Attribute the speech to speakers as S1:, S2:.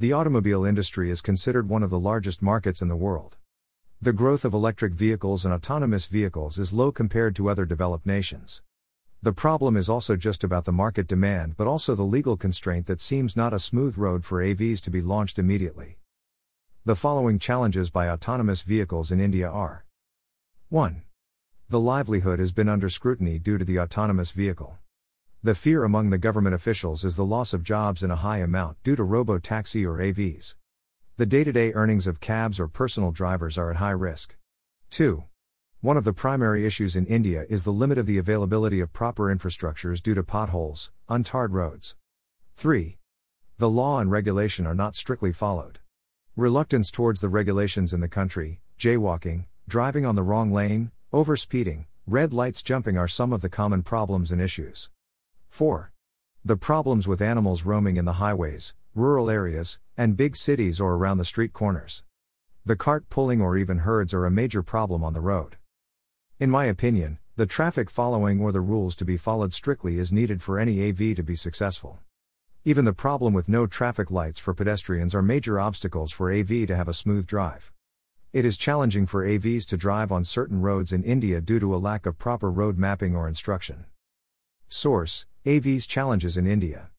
S1: The automobile industry is considered one of the largest markets in the world. The growth of electric vehicles and autonomous vehicles is low compared to other developed nations. The problem is also just about the market demand but also the legal constraint that seems not a smooth road for AVs to be launched immediately. The following challenges by autonomous vehicles in India are 1. The livelihood has been under scrutiny due to the autonomous vehicle. The fear among the government officials is the loss of jobs in a high amount due to robo taxi or AVs. The day to day earnings of cabs or personal drivers are at high risk. 2. One of the primary issues in India is the limit of the availability of proper infrastructures due to potholes, untarred roads. 3. The law and regulation are not strictly followed. Reluctance towards the regulations in the country, jaywalking, driving on the wrong lane, overspeeding, red lights jumping are some of the common problems and issues. 4. The problems with animals roaming in the highways, rural areas, and big cities or around the street corners. The cart pulling or even herds are a major problem on the road. In my opinion, the traffic following or the rules to be followed strictly is needed for any AV to be successful. Even the problem with no traffic lights for pedestrians are major obstacles for AV to have a smooth drive. It is challenging for AVs to drive on certain roads in India due to a lack of proper road mapping or instruction. Source AV's Challenges in India.